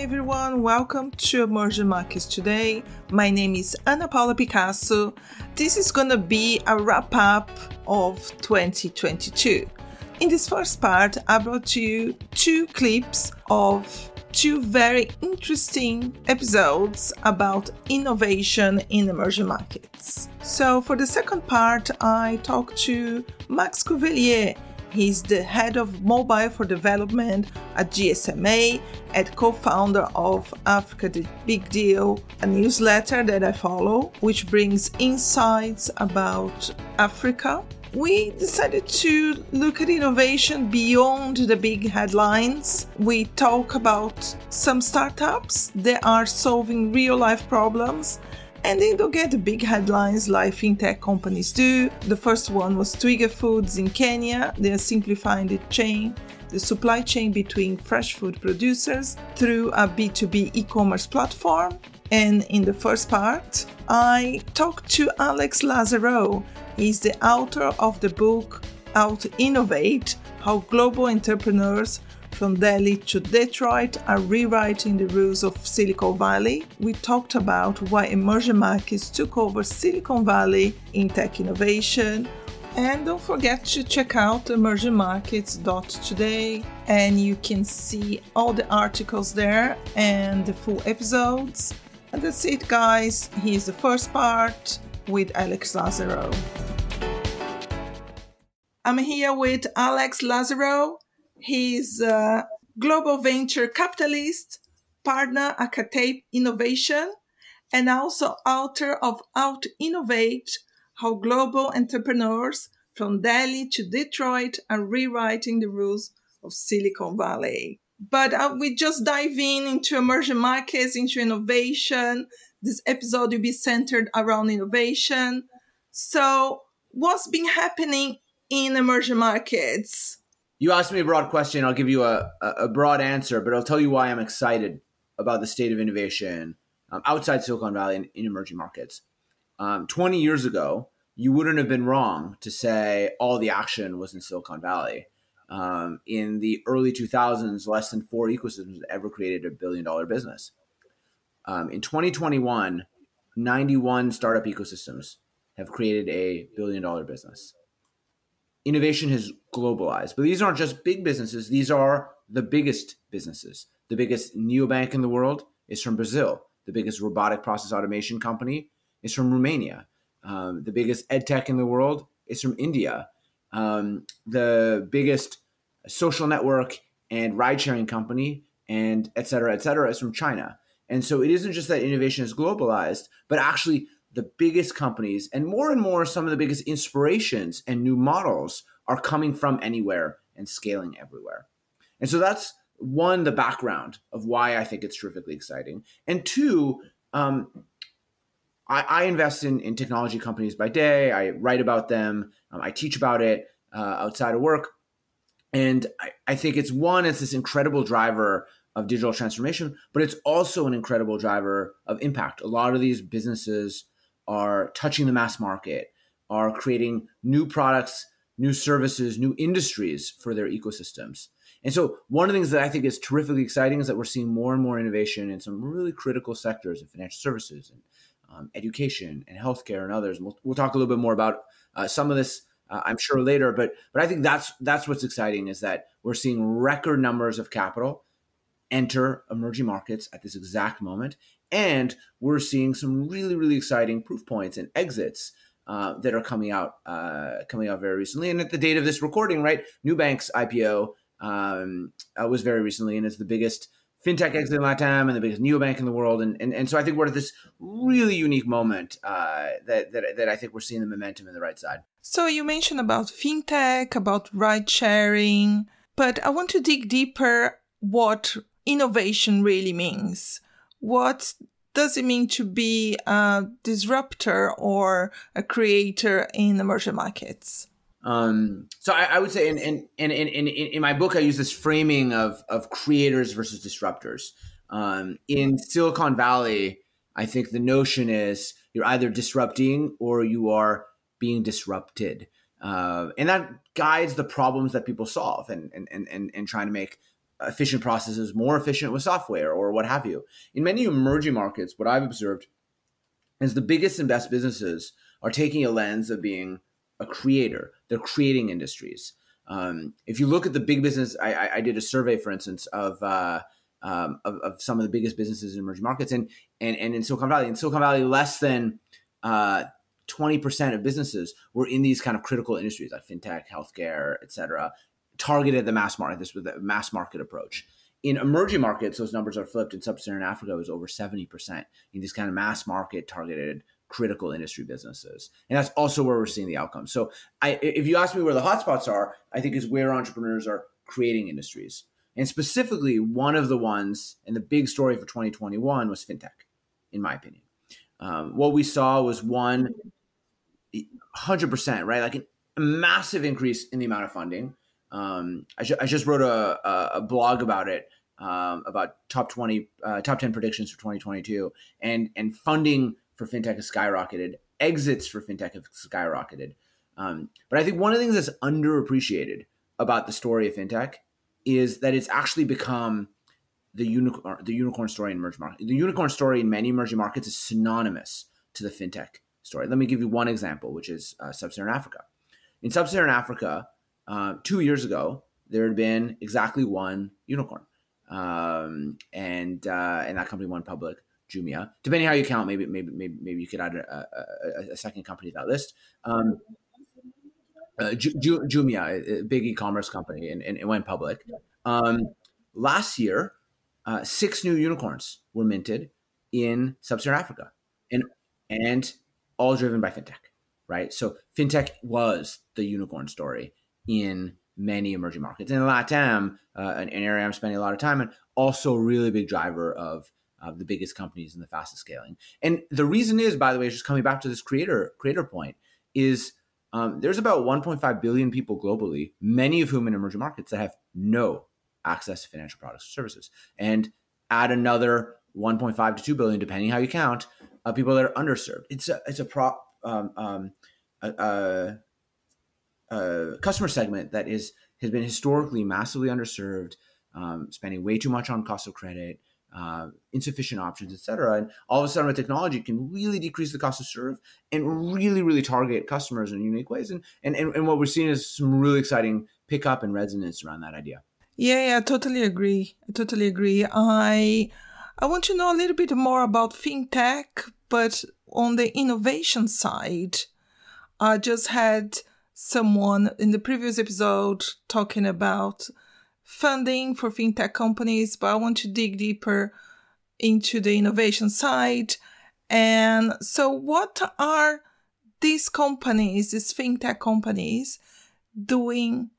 Hi everyone, welcome to Emerging Markets today. My name is Ana Paula Picasso. This is gonna be a wrap up of 2022. In this first part, I brought to you two clips of two very interesting episodes about innovation in emerging markets. So, for the second part, I talked to Max Cuvellier. He's the head of mobile for development at GSMA and co founder of Africa the Big Deal, a newsletter that I follow, which brings insights about Africa we decided to look at innovation beyond the big headlines. We talk about some startups that are solving real life problems and they don't get the big headlines like fintech companies do. The first one was Twiga Foods in Kenya. They are simplifying the chain, the supply chain between fresh food producers through a B2B e commerce platform. And in the first part, I talked to Alex Lazarow. He's the author of the book Out Innovate How Global Entrepreneurs from Delhi to Detroit are rewriting the rules of Silicon Valley. We talked about why emerging markets took over Silicon Valley in tech innovation. And don't forget to check out emergingmarkets.today and you can see all the articles there and the full episodes. And that's it, guys. Here's the first part with Alex Lazarow. I'm here with Alex Lazarow. He's a global venture capitalist, partner at Cathay Innovation, and also author of Out Innovate How Global Entrepreneurs from Delhi to Detroit are rewriting the rules of Silicon Valley. But uh, we just dive in into emerging markets, into innovation. This episode will be centered around innovation. So, what's been happening in emerging markets? You asked me a broad question. I'll give you a, a broad answer, but I'll tell you why I'm excited about the state of innovation um, outside Silicon Valley and in emerging markets. Um, 20 years ago, you wouldn't have been wrong to say all the action was in Silicon Valley. Um, in the early 2000s, less than four ecosystems ever created a billion dollar business. Um, in 2021, 91 startup ecosystems have created a billion dollar business. Innovation has globalized, but these aren't just big businesses, these are the biggest businesses. The biggest neobank in the world is from Brazil. The biggest robotic process automation company is from Romania. Um, the biggest edtech in the world is from India um, the biggest social network and ride sharing company and et cetera, et cetera, is from China. And so it isn't just that innovation is globalized, but actually the biggest companies and more and more some of the biggest inspirations and new models are coming from anywhere and scaling everywhere. And so that's one, the background of why I think it's terrifically exciting. And two, um, I, I, invest in, in technology companies by day. I write about them. Um, I teach about it uh, outside of work. And I, I think it's one, it's this incredible driver of digital transformation, but it's also an incredible driver of impact. A lot of these businesses are touching the mass market, are creating new products, new services, new industries for their ecosystems. And so, one of the things that I think is terrifically exciting is that we're seeing more and more innovation in some really critical sectors of financial services and um, education and healthcare and others. And We'll, we'll, talk a little bit more about uh, some of this uh, I'm sure later. But but I think that's that's what's exciting is that we're seeing record numbers of capital enter emerging markets at this exact moment, and we're seeing some really really exciting proof points and exits. Uh, that are coming out uh, coming out very recently, and at the date of this recording, right, Nubank's IPO um, uh, was very recently, and it's the biggest fintech exit in Latam and the biggest neobank in the world. And, and, and so I think we're at this really unique moment uh, that, that, that I think we're seeing the momentum in the right side. So you mentioned about fintech, about ride sharing, but I want to dig deeper what innovation really means. What does it mean to be a disruptor or a creator in emerging markets? Um, so I, I, would say in, in, in, in, in my book, I use this framing of, of creators versus disruptors. Um, in Silicon Valley, I think the notion is you're either disrupting or you are being disrupted. Uh, and that guides the problems that people solve and, and, and, and trying to make efficient processes more efficient with software or what have you. In many emerging markets, what I've observed is the biggest and best businesses are taking a lens of being a creator. They're creating industries. Um, if you look at the big business, I, I, I did a survey, for instance, of, uh, um, of, of some of the biggest businesses in emerging markets, and and and in Silicon Valley, in Silicon Valley, less than uh, twenty percent of businesses were in these kind of critical industries like fintech, healthcare, et cetera, targeted the mass market. This was the mass market approach. In emerging markets, those numbers are flipped. In sub-Saharan Africa, it was over seventy percent in these kind of mass market targeted critical industry businesses. And that's also where we're seeing the outcomes. So I, if you ask me where the hotspots are, I think is where entrepreneurs are creating industries. And specifically, one of the ones and the big story for 2021 was fintech, in my opinion. Um, what we saw was one 100%, right? Like a massive increase in the amount of funding. Um, I, ju- I, just wrote a, a, blog about it, um, about top 20, uh, top 10 predictions for 2022. And, and funding for fintech has skyrocketed. Exits for fintech have skyrocketed. Um, but I think one of the things that's underappreciated about the story of fintech is that it's actually become the unicorn the unicorn story in emerging markets. The unicorn story in many emerging markets is synonymous to the fintech story. Let me give you one example, which is uh, sub-Saharan Africa. In sub-Saharan Africa, uh, two years ago, there had been exactly one unicorn, um, and uh, and that company went public. Jumia. Depending how you count, maybe maybe maybe, maybe you could add a, a, a second company to that list. Um, uh, Jumia, a big e-commerce company, and, and it went public. Um, last year, uh, six new unicorns were minted in sub-Saharan Africa, and and all driven by fintech, right? So fintech was the unicorn story in many emerging markets. And LATAM, uh, an, an, area I'm spending a lot of time in, also really big driver of uh, the biggest companies and the fastest scaling. And the reason is, by the way, just coming back to this creator creator point, is um, there's about 1.5 billion people globally, many of whom in emerging markets that have no access to financial products or services, and add another 1.5 to 2 billion, depending how you count, uh, people that are underserved. It's a it's a pro um, um, a customer segment that is has been historically massively underserved, um, spending way too much on cost of credit, uh, insufficient options, etc. And all of a sudden, with technology, can really decrease the cost to serve and really, really target customers in unique ways. And, and and and what we're seeing is some really exciting pickup and resonance around that idea. Yeah, yeah, I totally agree. I totally agree. I I want to know a little bit more about fintech, but on the innovation side, I just had someone in the previous episode talking about funding for fintech companies, but I want to dig deeper into the innovation side. And so, what are these companies, these fintech companies, doing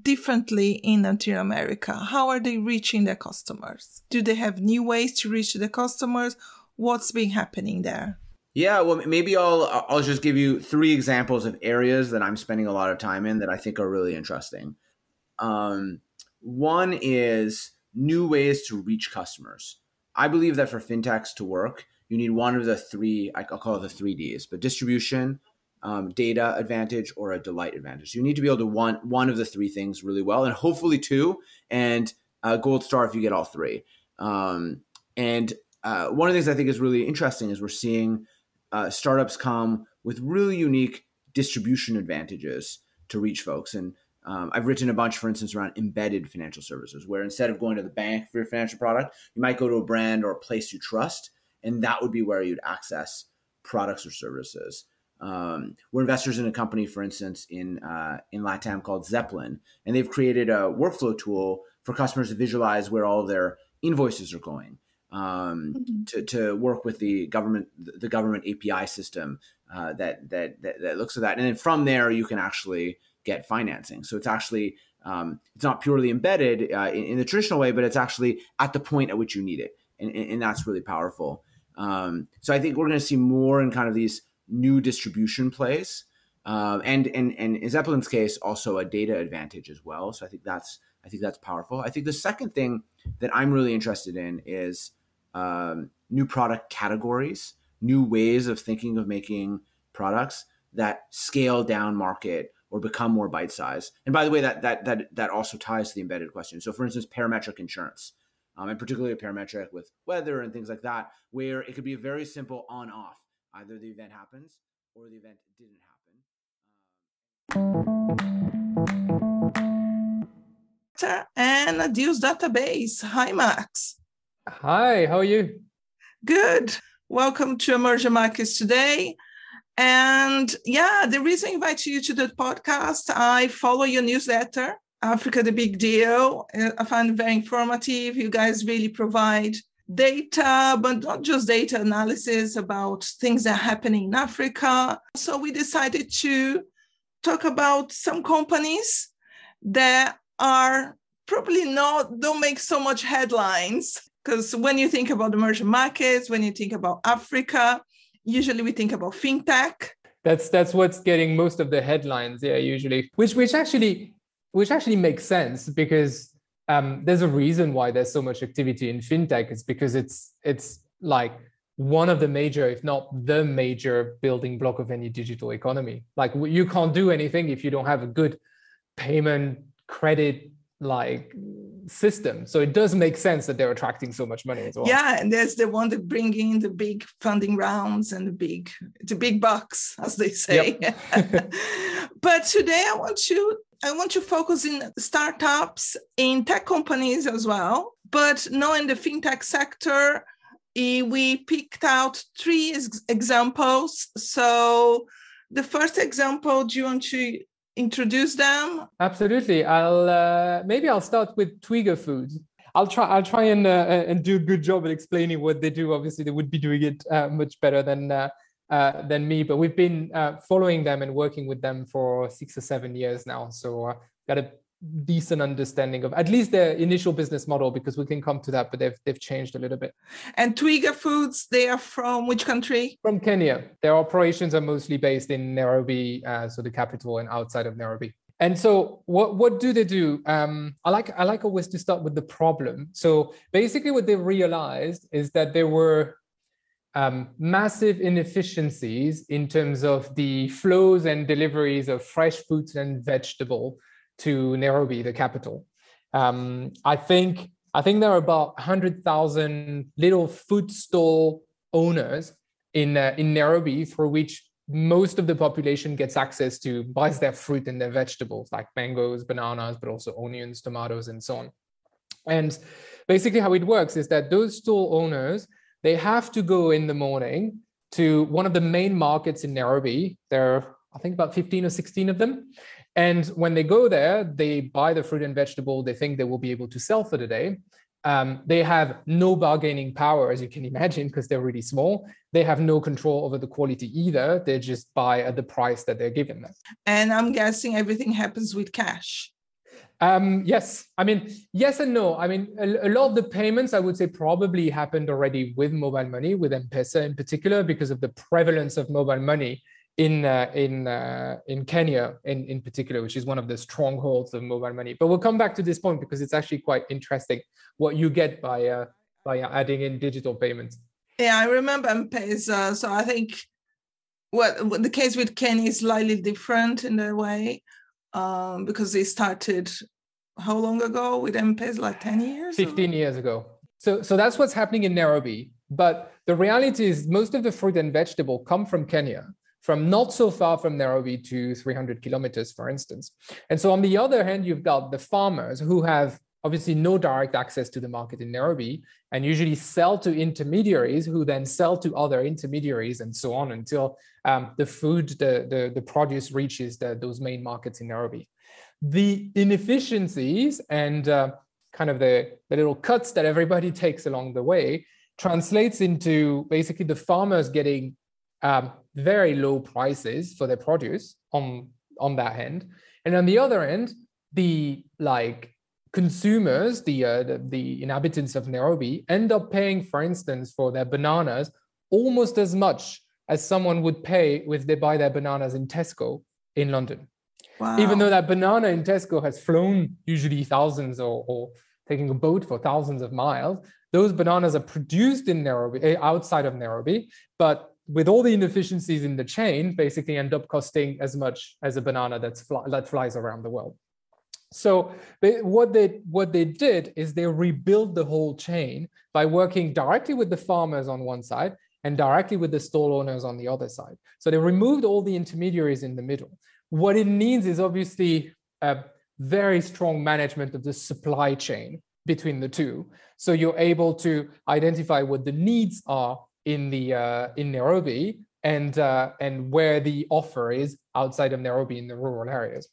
differently in Latin America? How are they reaching their customers? Do they have new ways to reach the customers? What's been happening there? Yeah, well, maybe I'll I'll just give you three examples of areas that I'm spending a lot of time in that I think are really interesting. Um, one is new ways to reach customers. I believe that for fintechs to work, you need one of the three, I'll call it the three Ds, but distribution, um, data advantage, or a delight advantage. You need to be able to want one of the three things really well, and hopefully two, and a gold star if you get all three. Um, and uh, one of the things I think is really interesting is we're seeing uh, startups come with really unique distribution advantages to reach folks. And um, I've written a bunch, for instance, around embedded financial services, where instead of going to the bank for your financial product, you might go to a brand or a place you trust, and that would be where you'd access products or services. Um, we're investors in a company, for instance, in uh, in LATAM called Xepelin, and they've created a workflow tool for customers to visualize where all their invoices are going, um, mm-hmm. to, to work with the government the government API system uh, that, that, that that looks at that, and then from there you can actually get financing. So it's actually um, it's not purely embedded uh, in, in, the traditional way, but it's actually at the point at which you need it, and, and, and that's really powerful. Um, so I think we're going to see more in kind of these new distribution plays, um, and and and in Xepelin's case, also a data advantage as well. So I think that's I think that's powerful. I think the second thing that I'm really interested in is um, new product categories, new ways of thinking of making products that scale down market or become more bite sized. And by the way, that that that that also ties to the embedded question. So, for instance, parametric insurance, um, and particularly parametric with weather and things like that, where it could be a very simple on off. Either the event happens or the event didn't happen. And a Deals database. Hi, Max. Hi, how are you? Good. Welcome to Emerging Markets today. And yeah, the reason I invited you to the podcast, I follow your newsletter, Africa the Big Deal. Uh, I find it very informative. You guys really provide data, but not just data analysis about things that are happening in Africa. So we decided to talk about some companies that are probably not don't make so much headlines because when you think about emerging markets, when you think about Africa, usually we think about fintech. That's that's what's getting most of the headlines, yeah, usually. Which which actually which actually makes sense because um, there's a reason why there's so much activity in fintech. It's because it's it's like one of the major, if not the major, building block of any digital economy. Like you can't do anything if you don't have a good payment credit like system. So it does make sense that they're attracting so much money as well. Yeah, and there's the one that bring in the big funding rounds and the big the big bucks, as they say. Yep. but today I want to I want to focus in startups in tech companies as well, but not in the fintech sector. We picked out three examples. So the first example, do you want to introduce them? Absolutely. I'll uh, maybe I'll start with Twiga Foods. I'll try. I'll try and uh, and do a good job at explaining what they do. Obviously, they would be doing it uh, much better than uh, uh, than me. But we've been uh, following them and working with them for six or seven years now. So got a decent understanding of at least their initial business model because we can come to that but they've they've changed a little bit. And twiga foods they are from which country? From kenya. Their operations are mostly based in nairobi uh, so the capital and outside of nairobi. And so what what do they do? Um, i like i like always to start with the problem. So basically what they realized is that there were um, massive inefficiencies in terms of the flows and deliveries of fresh fruits and vegetable to Nairobi, the capital. Um, I think I think there are about hundred thousand little food stall owners in uh, in Nairobi for which most of the population gets access to buys their fruit and their vegetables like mangoes, bananas, but also onions, tomatoes, and so on. And basically, how it works is that those stall owners they have to go in the morning to one of the main markets in Nairobi. There are, I think, about 15 or 16 of them. And when they go there, they buy the fruit and vegetable they think they will be able to sell for the day. Um, they have no bargaining power, as you can imagine, because they're really small. They have no control over the quality either. They just buy at the price that they're given them. And I'm guessing everything happens with cash. Um, yes, I mean, yes and no. I mean, a, a, lot of the payments I would say probably happened already with mobile money, with M Pesa in particular, because of the prevalence of mobile money in uh, in uh, in Kenya in in particular, which is one of the strongholds of mobile money. But we'll come back to this point because it's actually quite interesting what you get by uh, by adding in digital payments. Yeah, I remember M-Pesa. So I think what, what the case with Kenya is slightly different in a way um, because they started how long ago with M-Pesa? Like ten years? Fifteen or? years ago. So so that's what's happening in Nairobi. But the reality is most of the fruit and vegetable come from Kenya from not so far from Nairobi to 300 kilometers, for instance. And so on the other hand, you've got the farmers who have obviously no direct access to the market in Nairobi and usually sell to intermediaries who then sell to other intermediaries and so on until um, the food, the, the, the produce reaches the, those main markets in Nairobi. The inefficiencies and uh, kind of the, the little cuts that everybody takes along the way translates into basically the farmers getting um, very low prices for their produce on on that end, and on the other end, the like consumers, the, uh, the, the inhabitants of Nairobi, end up paying, for instance, for their bananas almost as much as someone would pay if they buy their bananas in Tesco in London. Wow. Even though that banana in Tesco has flown usually thousands or, or taking a boat for thousands of miles, those bananas are produced in Nairobi, eh, outside of Nairobi, but with all the inefficiencies in the chain, basically end up costing as much as a banana that's fly, that flies around the world. So they, what they what they did is they rebuilt the whole chain by working directly with the farmers on one side and directly with the stall owners on the other side. So they removed all the intermediaries in the middle. What it means is obviously a very strong management of the supply chain between the two. So you're able to identify what the needs are in the uh, in Nairobi and uh, and where the offer is outside of Nairobi in the rural areas.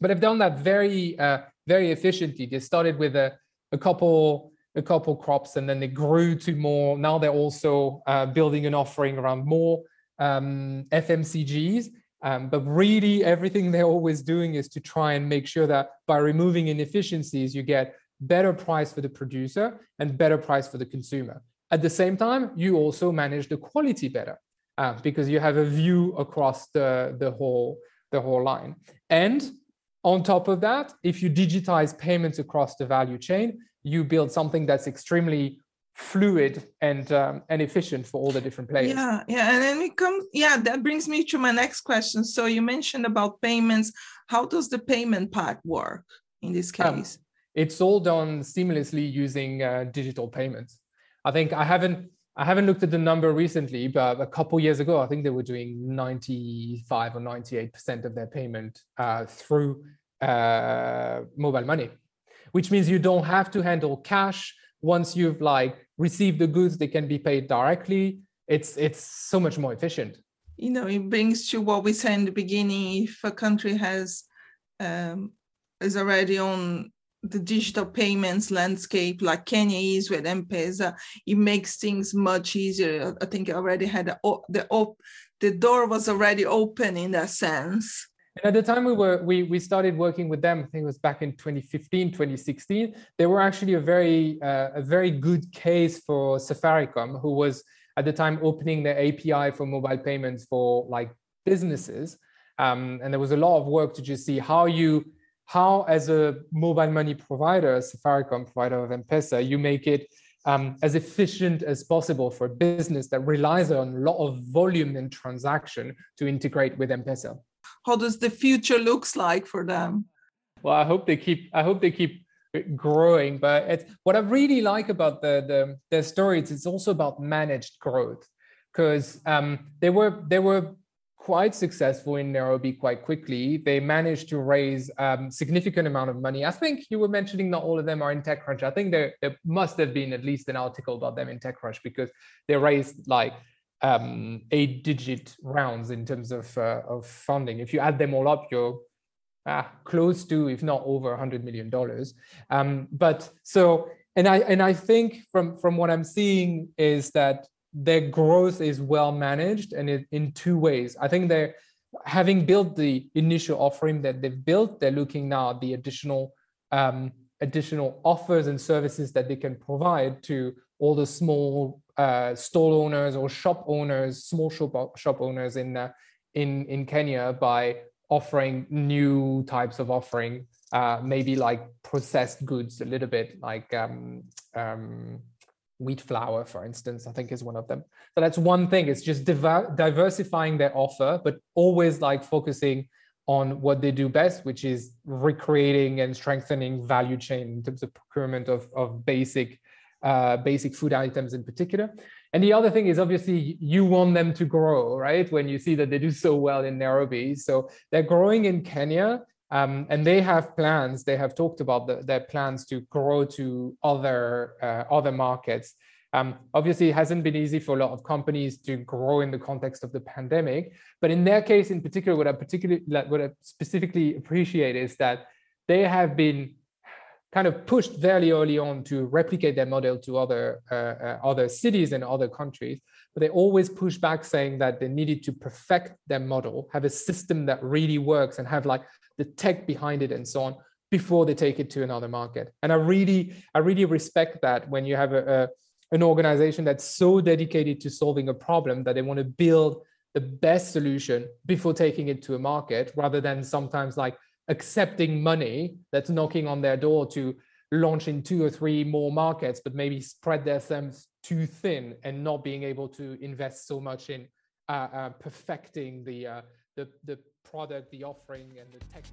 But I've done that very uh, very efficiently. They started with a, a couple a couple crops and then they grew to more. Now they're also uh, building an offering around more um, FMCGs. Um, but really, everything they're always doing is to try and make sure that by removing inefficiencies, you get better price for the producer and better price for the consumer. At the same time, you also manage the quality better uh, because you have a view across the, the whole the whole line. And on top of that, if you digitize payments across the value chain, you build something that's extremely fluid and um, and efficient for all the different players. Yeah, yeah, and then it comes. Yeah, that brings me to my next question. So you mentioned about payments. How does the payment part work in this um, case? Um, it's all done seamlessly using uh, digital payments. I think I haven't I haven't looked at the number recently, but a couple years ago, I think they were doing 95 or 98 percent of their payment uh, through uh, mobile money, which means you don't have to handle cash. Once you've like received the goods, they can be paid directly. It's it's so much more efficient. You know, it brings to what we said in the beginning. If a country has um, is already on the digital payments landscape like Kenya is with M-Pesa, it makes things much easier. I think I already had the the, the door was already open in that sense. And at the time we were we we started working with them, I think it was back in 2015, 2016. They were actually a very uh, a very good case for Safaricom, who was at the time opening their API for mobile payments for like businesses. Um, and there was a lot of work to just see how you how as a mobile money provider, a Safaricom provider of M-Pesa, you make it um, as efficient as possible for a business that relies on a lot of volume and transaction to integrate with M-Pesa. How does the future looks like for them? Well, I hope they keep. I hope they keep growing. But it's, what I really like about the, the their stories, it's also about managed growth because um, they were they were quite successful in Nairobi quite quickly. They managed to raise um, significant amount of money. I think you were mentioning not all of them are in TechCrunch. I think there, there must have been at least an article about them in TechCrunch because they raised like um, eight digit rounds in terms of, uh, of funding. If you add them all up, you're ah, close to, if not over $100 million. Um, but so, and I, and I think from, from what I'm seeing is that their growth is well managed and it, in two ways. I think they're having built the initial offering that they've built, they're looking now at the additional um, additional offers and services that they can provide to all the small uh, stall owners or shop owners, small shop shop owners in uh, in in Kenya by offering new types of offering, uh, maybe like processed goods a little bit, like um, um, wheat flour, for instance, I think is one of them. So that's one thing. It's just diver- diversifying their offer, but always like focusing on what they do best, which is recreating and strengthening value chain in terms of procurement of, of basic uh, basic food items in particular. And the other thing is obviously you want them to grow, right? When you see that they do so well in Nairobi. So they're growing in Kenya um, and they have plans. They have talked about the, their plans to grow to other uh, other markets. Um, obviously, it hasn't been easy for a lot of companies to grow in the context of the pandemic. But in their case, in particular, what I particularly what I specifically appreciate is that they have been kind of pushed very early on to replicate their model to other uh, uh, other cities and other countries but they always push back saying that they needed to perfect their model have a system that really works and have like the tech behind it and so on before they take it to another market. And i really i really respect that when you have a, a an organization that's so dedicated to solving a problem that they want to build the best solution before taking it to a market rather than sometimes like accepting money that's knocking on their door to launch in two or three more markets but maybe spread their thumbs too thin and not being able to invest so much in uh, uh, perfecting the, uh, the the product, the offering, and the tech.